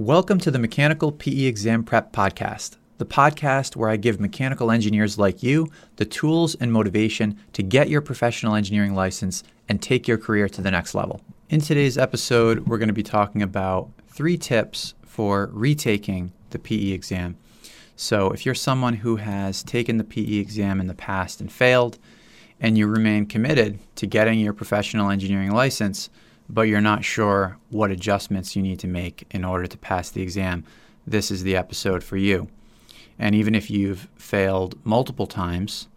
Welcome to the Mechanical PE Exam Prep Podcast, the podcast where I give mechanical engineers like you the tools and motivation to get your professional engineering license and take your career to the next level. In today's episode, we're going to be talking about three tips for retaking the PE exam. So, if you're someone who has taken the PE exam in the past and failed, and you remain committed to getting your professional engineering license, but you're not sure what adjustments you need to make in order to pass the exam, this is the episode for you. And even if you've failed multiple times,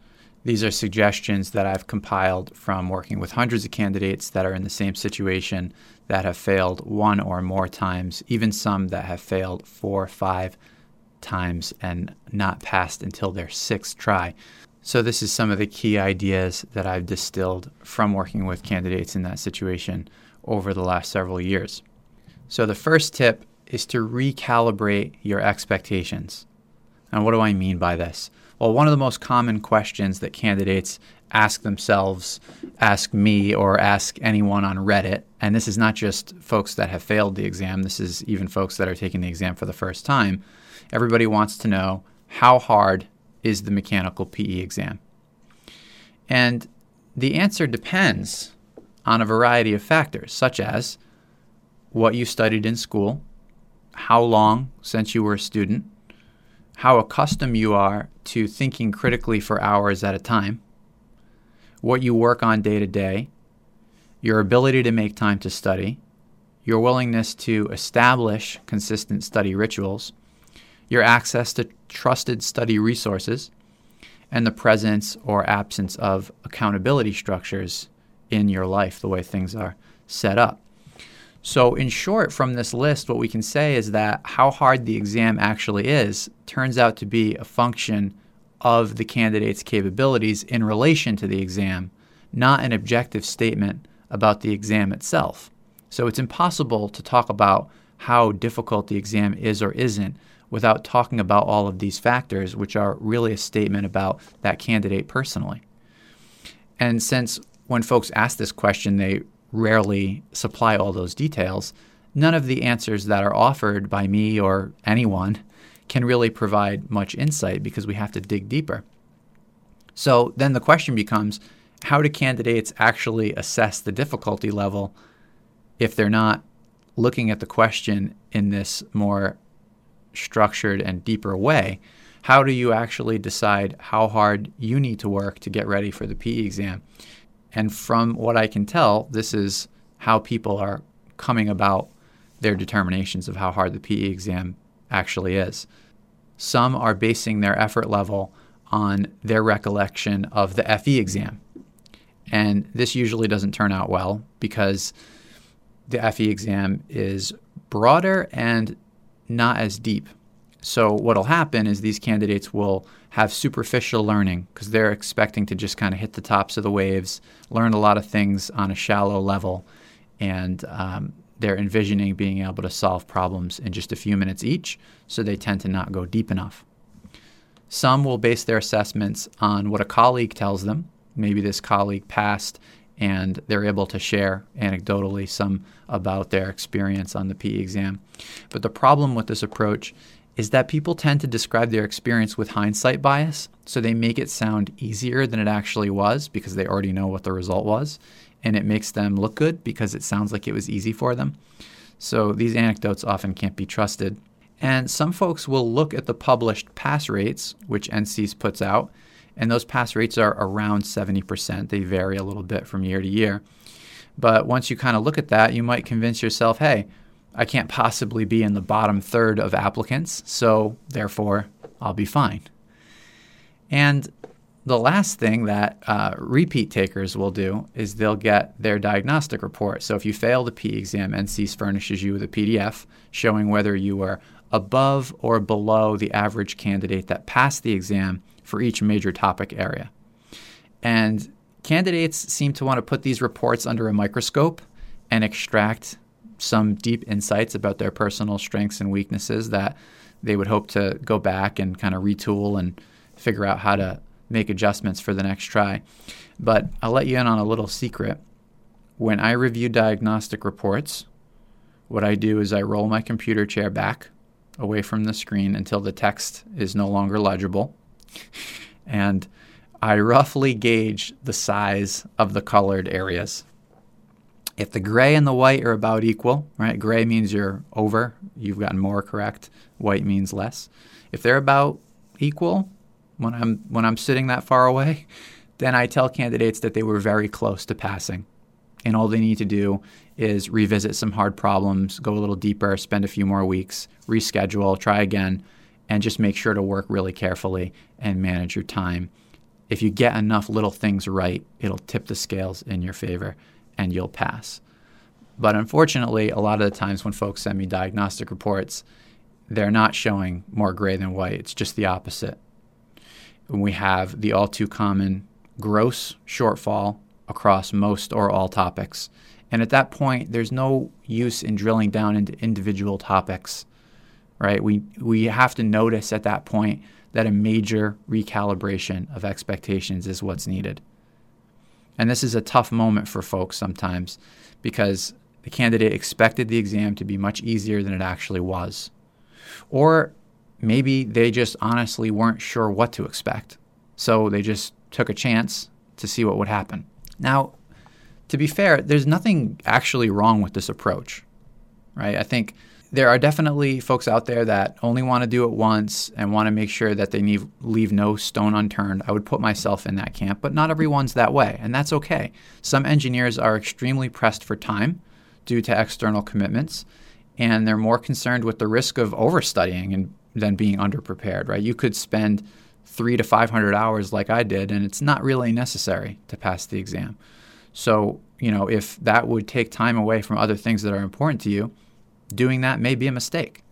these are suggestions that I've compiled from working with hundreds of candidates that are in the same situation that have failed one or more times, even some that have failed four, five times and not passed until their sixth try. So, this is some of the key ideas that I've distilled from working with candidates in that situation over the last several years. So, the first tip is to recalibrate your expectations. And what do I mean by this? Well, one of the most common questions that candidates ask themselves, ask me, or ask anyone on Reddit, and this is not just folks that have failed the exam, this is even folks that are taking the exam for the first time. Everybody wants to know how hard is the mechanical PE exam? And the answer depends on a variety of factors, such as what you studied in school, how long since you were a student, how accustomed you are to thinking critically for hours at a time, what you work on day to day, your ability to make time to study, your willingness to establish consistent study rituals, your access to trusted study resources, and the presence or absence of accountability structures in your life, the way things are set up. So, in short, from this list, what we can say is that how hard the exam actually is turns out to be a function of the candidate's capabilities in relation to the exam, not an objective statement about the exam itself. So, it's impossible to talk about how difficult the exam is or isn't without talking about all of these factors, which are really a statement about that candidate personally. And since when folks ask this question, they rarely supply all those details. None of the answers that are offered by me or anyone can really provide much insight because we have to dig deeper. So then the question becomes how do candidates actually assess the difficulty level if they're not looking at the question in this more structured and deeper way? How do you actually decide how hard you need to work to get ready for the PE exam? And from what I can tell, this is how people are coming about their determinations of how hard the PE exam actually is. Some are basing their effort level on their recollection of the FE exam. And this usually doesn't turn out well because the FE exam is broader and not as deep. So, what will happen is these candidates will have superficial learning because they're expecting to just kind of hit the tops of the waves, learn a lot of things on a shallow level, and um, they're envisioning being able to solve problems in just a few minutes each, so they tend to not go deep enough. Some will base their assessments on what a colleague tells them. Maybe this colleague passed and they're able to share anecdotally some about their experience on the PE exam. But the problem with this approach is that people tend to describe their experience with hindsight bias. So they make it sound easier than it actually was because they already know what the result was. And it makes them look good because it sounds like it was easy for them. So these anecdotes often can't be trusted. And some folks will look at the published pass rates, which NCEES puts out, and those pass rates are around 70%. They vary a little bit from year to year. But once you kind of look at that, you might convince yourself, hey, I can't possibly be in the bottom third of applicants, so therefore I'll be fine. And the last thing that uh, repeat takers will do is they'll get their diagnostic report. So if you fail the PE exam, NCEES furnishes you with a PDF showing whether you were above or below the average candidate that passed the exam for each major topic area. And candidates seem to want to put these reports under a microscope and extract some deep insights about their personal strengths and weaknesses that they would hope to go back and kind of retool and figure out how to make adjustments for the next try. But I'll let you in on a little secret. When I review diagnostic reports, what I do is I roll my computer chair back away from the screen until the text is no longer legible. and I roughly gauge the size of the colored areas. If the gray and the white are about equal, right? Gray means you're over, you've gotten more correct. White means less. If they're about equal when I'm when I'm sitting that far away, then I tell candidates that they were very close to passing. And all they need to do is revisit some hard problems, go a little deeper, spend a few more weeks, reschedule, try again, and just make sure to work really carefully and manage your time. If you get enough little things right, it'll tip the scales in your favor and you'll pass. But unfortunately, a lot of the times when folks send me diagnostic reports, they're not showing more gray than white. It's just the opposite. we have the all too common gross shortfall across most or all topics. And at that point, there's no use in drilling down into individual topics, right? We, we have to notice at that point that a major recalibration of expectations is what's needed. And this is a tough moment for folks sometimes because the candidate expected the exam to be much easier than it actually was. Or maybe they just honestly weren't sure what to expect. So they just took a chance to see what would happen. Now, to be fair, there's nothing actually wrong with this approach, right? I think there are definitely folks out there that only want to do it once and want to make sure that they need, leave no stone unturned. I would put myself in that camp, but not everyone's that way, and that's okay. Some engineers are extremely pressed for time due to external commitments, and they're more concerned with the risk of overstudying and than being underprepared, right? You could spend three to 500 hours like I did, and it's not really necessary to pass the exam. So, you know, if that would take time away from other things that are important to you, doing that may be a mistake.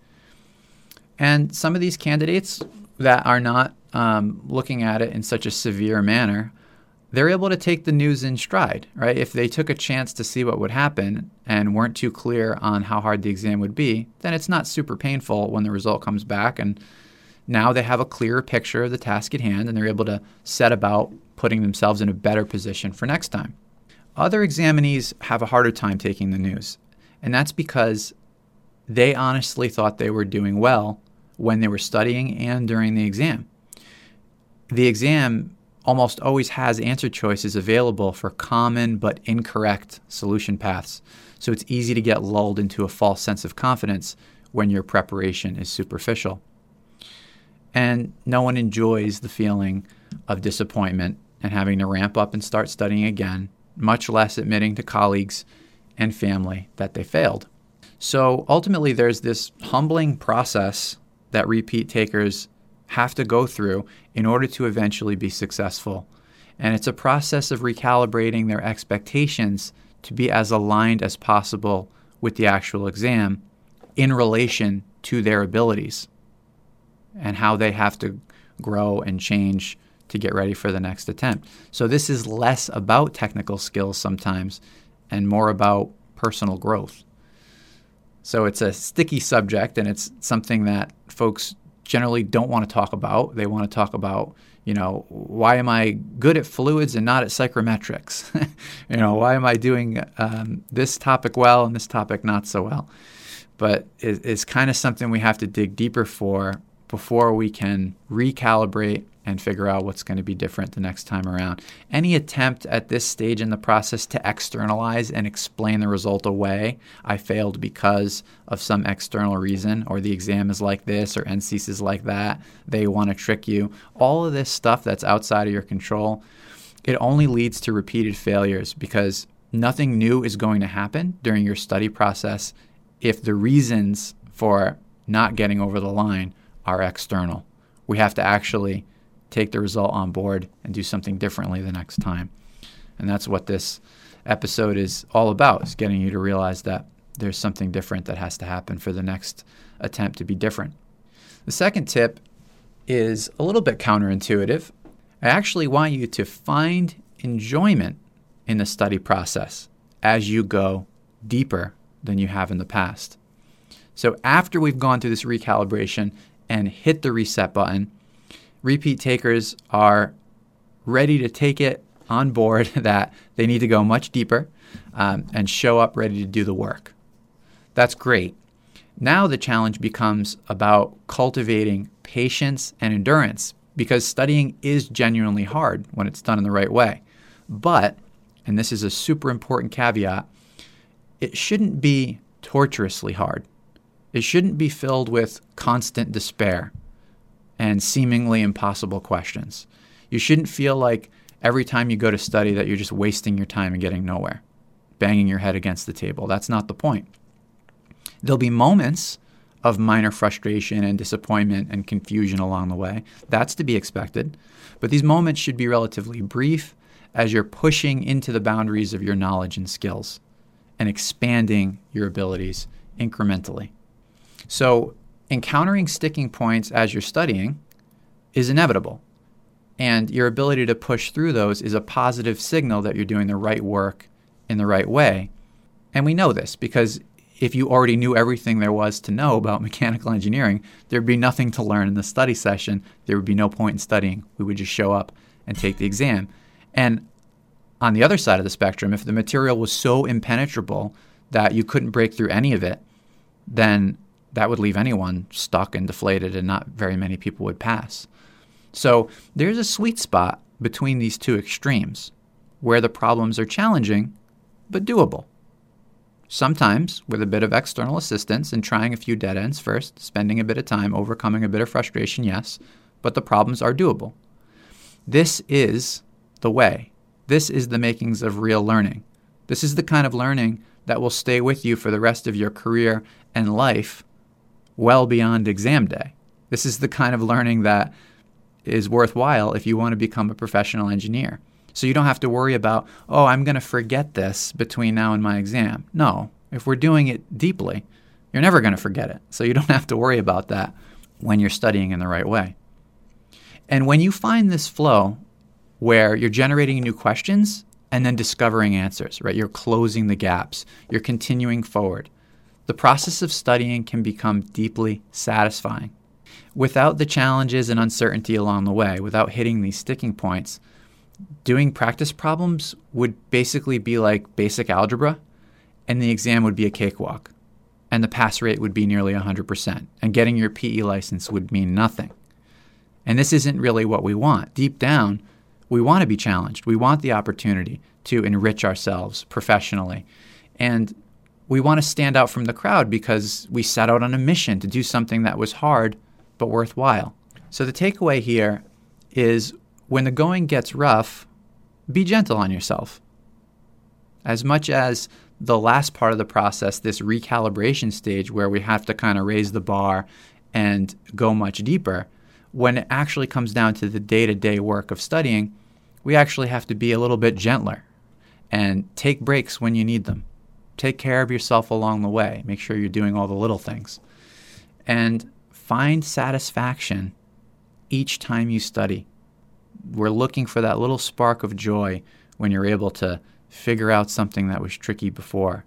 And some of these candidates that are not um, looking at it in such a severe manner, they're able to take the news in stride, right? If they took a chance to see what would happen and weren't too clear on how hard the exam would be, then it's not super painful when the result comes back and now they have a clearer picture of the task at hand and they're able to set about putting themselves in a better position for next time. Other examinees have a harder time taking the news, and that's because they honestly thought they were doing well when they were studying and during the exam. The exam almost always has answer choices available for common but incorrect solution paths, so it's easy to get lulled into a false sense of confidence when your preparation is superficial. And no one enjoys the feeling of disappointment and having to ramp up and start studying again, much less admitting to colleagues and family that they failed. So ultimately, there's this humbling process that repeat takers have to go through in order to eventually be successful. And it's a process of recalibrating their expectations to be as aligned as possible with the actual exam in relation to their abilities and how they have to grow and change to get ready for the next attempt. So, this is less about technical skills sometimes and more about personal growth. So, it's a sticky subject and it's something that folks generally don't want to talk about. They want to talk about, you know, why am I good at fluids and not at psychrometrics? you know, why am I doing um, this topic well and this topic not so well? But it, it's kind of something we have to dig deeper for before we can recalibrate and figure out what's going to be different the next time around. Any attempt at this stage in the process to externalize and explain the result away, I failed because of some external reason, or the exam is like this, or NCEES is like that, they want to trick you. All of this stuff that's outside of your control, it only leads to repeated failures because nothing new is going to happen during your study process if the reasons for not getting over the line are external. We have to actually take the result on board and do something differently the next time. And that's what this episode is all about, is getting you to realize that there's something different that has to happen for the next attempt to be different. The second tip is a little bit counterintuitive. I actually want you to find enjoyment in the study process as you go deeper than you have in the past. So, after we've gone through this recalibration and hit the reset button, repeat takers are ready to take it on board that they need to go much deeper um, and show up ready to do the work. That's great. Now the challenge becomes about cultivating patience and endurance because studying is genuinely hard when it's done in the right way. But, and this is a super important caveat, it shouldn't be torturously hard. It shouldn't be filled with constant despair and seemingly impossible questions. You shouldn't feel like every time you go to study that you're just wasting your time and getting nowhere, banging your head against the table. That's not the point. There'll be moments of minor frustration and disappointment and confusion along the way. That's to be expected. But these moments should be relatively brief as you're pushing into the boundaries of your knowledge and skills and expanding your abilities incrementally. So, encountering sticking points as you're studying is inevitable. And your ability to push through those is a positive signal that you're doing the right work in the right way. And we know this because if you already knew everything there was to know about mechanical engineering, there'd be nothing to learn in the study session. There would be no point in studying. We would just show up and take the exam. And on the other side of the spectrum, if the material was so impenetrable that you couldn't break through any of it, then that would leave anyone stuck and deflated, and not very many people would pass. So there's a sweet spot between these two extremes where the problems are challenging but doable. Sometimes with a bit of external assistance and trying a few dead ends first, spending a bit of time overcoming a bit of frustration, yes, but the problems are doable. This is the way. This is the makings of real learning. This is the kind of learning that will stay with you for the rest of your career and life well beyond exam day. This is the kind of learning that is worthwhile if you want to become a professional engineer. So you don't have to worry about, oh, I'm going to forget this between now and my exam. No, if we're doing it deeply, you're never going to forget it. So you don't have to worry about that when you're studying in the right way. And when you find this flow where you're generating new questions and then discovering answers, right? You're closing the gaps, you're continuing forward. The process of studying can become deeply satisfying. Without the challenges and uncertainty along the way, without hitting these sticking points, doing practice problems would basically be like basic algebra, and the exam would be a cakewalk, and the pass rate would be nearly 100%, and getting your PE license would mean nothing. And this isn't really what we want. Deep down, we want to be challenged. We want the opportunity to enrich ourselves professionally. And we want to stand out from the crowd because we set out on a mission to do something that was hard but worthwhile. So the takeaway here is when the going gets rough, be gentle on yourself. As much as the last part of the process, this recalibration stage where we have to kind of raise the bar and go much deeper, when it actually comes down to the day to day work of studying, we actually have to be a little bit gentler and take breaks when you need them. Take care of yourself along the way. Make sure you're doing all the little things. And find satisfaction each time you study we're looking for that little spark of joy when you're able to figure out something that was tricky before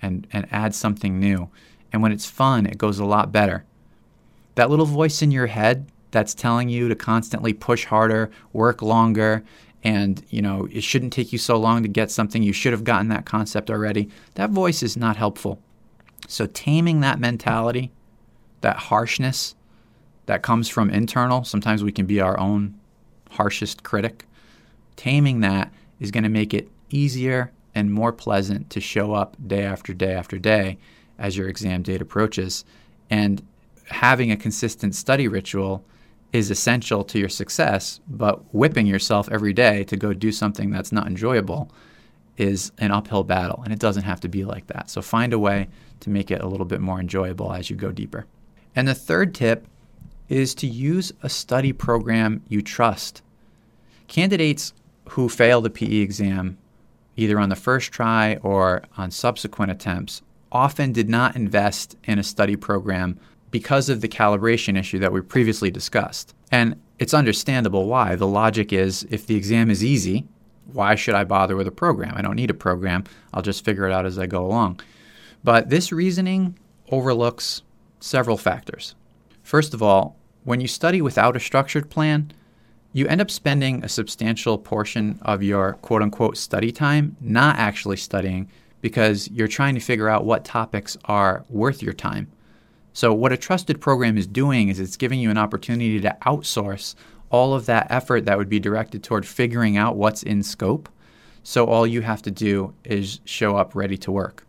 and, and add something new. And when it's fun, it goes a lot better. That little voice in your head that's telling you to constantly push harder, work longer, and you know it shouldn't take you so long to get something you should have gotten that concept already that voice is not helpful so taming that mentality that harshness that comes from internal sometimes we can be our own harshest critic. Taming that is going to make it easier and more pleasant to show up day after day after day as your exam date approaches. And having a consistent study ritual is essential to your success, but whipping yourself every day to go do something that's not enjoyable is an uphill battle, and it doesn't have to be like that. So find a way to make it a little bit more enjoyable as you go deeper. And the third tip is to use a study program you trust. Candidates who fail the PE exam, either on the first try or on subsequent attempts, often did not invest in a study program because of the calibration issue that we previously discussed. And it's understandable why. The logic is if the exam is easy, why should I bother with a program? I don't need a program. I'll just figure it out as I go along. But this reasoning overlooks several factors. First of all, when you study without a structured plan, you end up spending a substantial portion of your quote unquote study time not actually studying because you're trying to figure out what topics are worth your time. So, what a trusted program is doing is it's giving you an opportunity to outsource all of that effort that would be directed toward figuring out what's in scope. So, all you have to do is show up ready to work.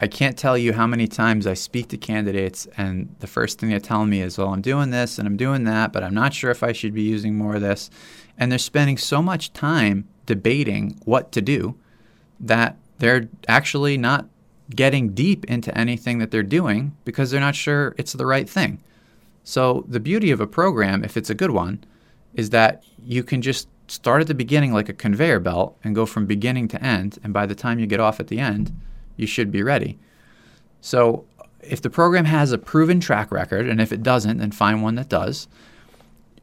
I can't tell you how many times I speak to candidates, and the first thing they tell me is, Well, I'm doing this and I'm doing that, but I'm not sure if I should be using more of this. And they're spending so much time debating what to do that they're actually not getting deep into anything that they're doing because they're not sure it's the right thing. So, the beauty of a program, if it's a good one, is that you can just start at the beginning like a conveyor belt and go from beginning to end. And by the time you get off at the end, you should be ready. So, if the program has a proven track record, and if it doesn't, then find one that does,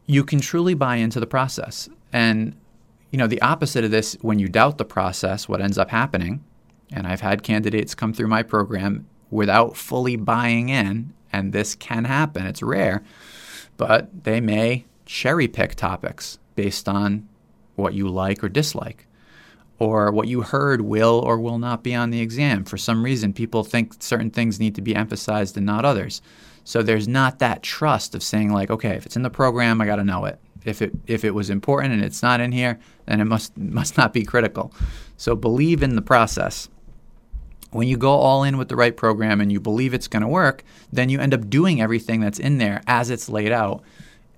you can truly buy into the process. And, you know, the opposite of this, when you doubt the process, what ends up happening and I've had candidates come through my program without fully buying in, and this can happen. It's rare, but they may cherry pick topics based on what you like or dislike, or what you heard will or will not be on the exam. For some reason, people think certain things need to be emphasized and not others. So there's not that trust of saying like, okay, if it's in the program, I got to know it. If it if it was important and it's not in here, then it must must not be critical. So believe in the process when you go all in with the right program and you believe it's going to work, then you end up doing everything that's in there as it's laid out,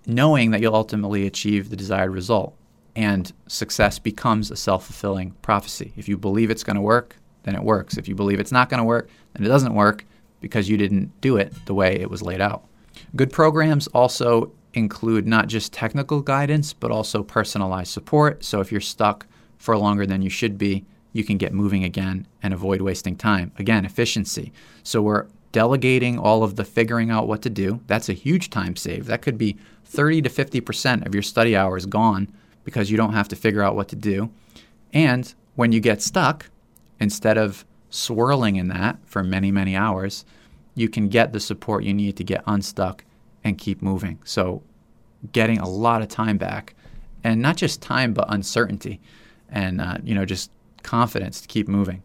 knowing that you'll ultimately achieve the desired result. And success becomes a self fulfilling prophecy. If you believe it's going to work, then it works. If you believe it's not going to work, then it doesn't work because you didn't do it the way it was laid out. Good programs also include not just technical guidance, but also personalized support. So if you're stuck for longer than you should be, you can get moving again and avoid wasting time. Again, efficiency. So we're delegating all of the figuring out what to do. That's a huge time save. That could be 30 to 50% of your study hours gone because you don't have to figure out what to do. And when you get stuck, instead of swirling in that for many, many hours, you can get the support you need to get unstuck and keep moving. So, getting a lot of time back, and not just time, but uncertainty, and uh, you know, just confidence to keep moving.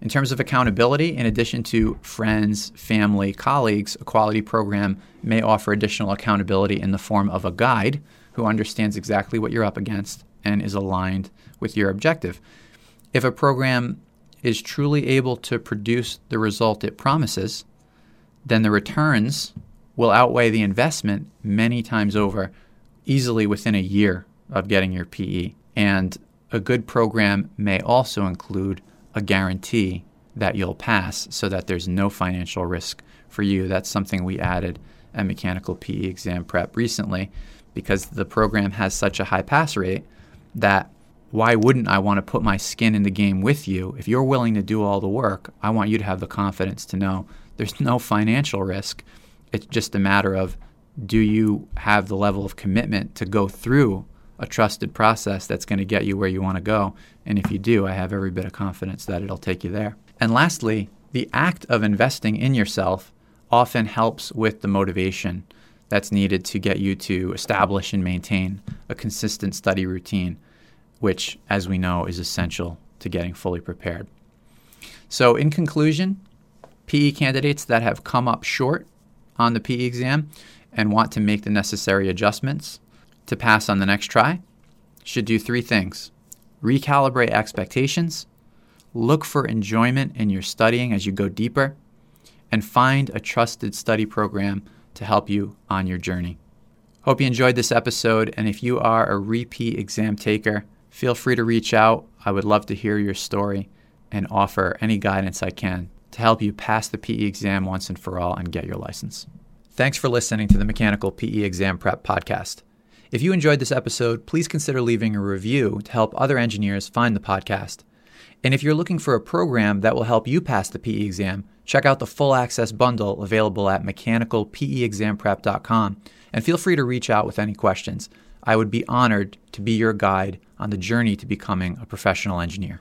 In terms of accountability, in addition to friends, family, colleagues, a quality program may offer additional accountability in the form of a guide who understands exactly what you're up against and is aligned with your objective. If a program is truly able to produce the result it promises, then the returns will outweigh the investment many times over, easily within a year of getting your PE. And a good program may also include a guarantee that you'll pass so that there's no financial risk for you. That's something we added at Mechanical PE Exam Prep recently because the program has such a high pass rate that why wouldn't I want to put my skin in the game with you? If you're willing to do all the work, I want you to have the confidence to know there's no financial risk. It's just a matter of do you have the level of commitment to go through a trusted process that's going to get you where you want to go. And if you do, I have every bit of confidence that it'll take you there. And lastly, the act of investing in yourself often helps with the motivation that's needed to get you to establish and maintain a consistent study routine, which, as we know, is essential to getting fully prepared. So, in conclusion, PE candidates that have come up short on the PE exam and want to make the necessary adjustments to pass on the next try should do three things recalibrate expectations, look for enjoyment in your studying as you go deeper, and find a trusted study program to help you on your journey. Hope you enjoyed this episode, and if you are a repeat exam taker, feel free to reach out. I would love to hear your story and offer any guidance I can to help you pass the PE exam once and for all and get your license. Thanks for listening to the Mechanical PE Exam Prep Podcast. If you enjoyed this episode, please consider leaving a review to help other engineers find the podcast. And if you're looking for a program that will help you pass the PE exam, check out the full access bundle available at mechanicalpeexamprep.com and feel free to reach out with any questions. I would be honored to be your guide on the journey to becoming a professional engineer.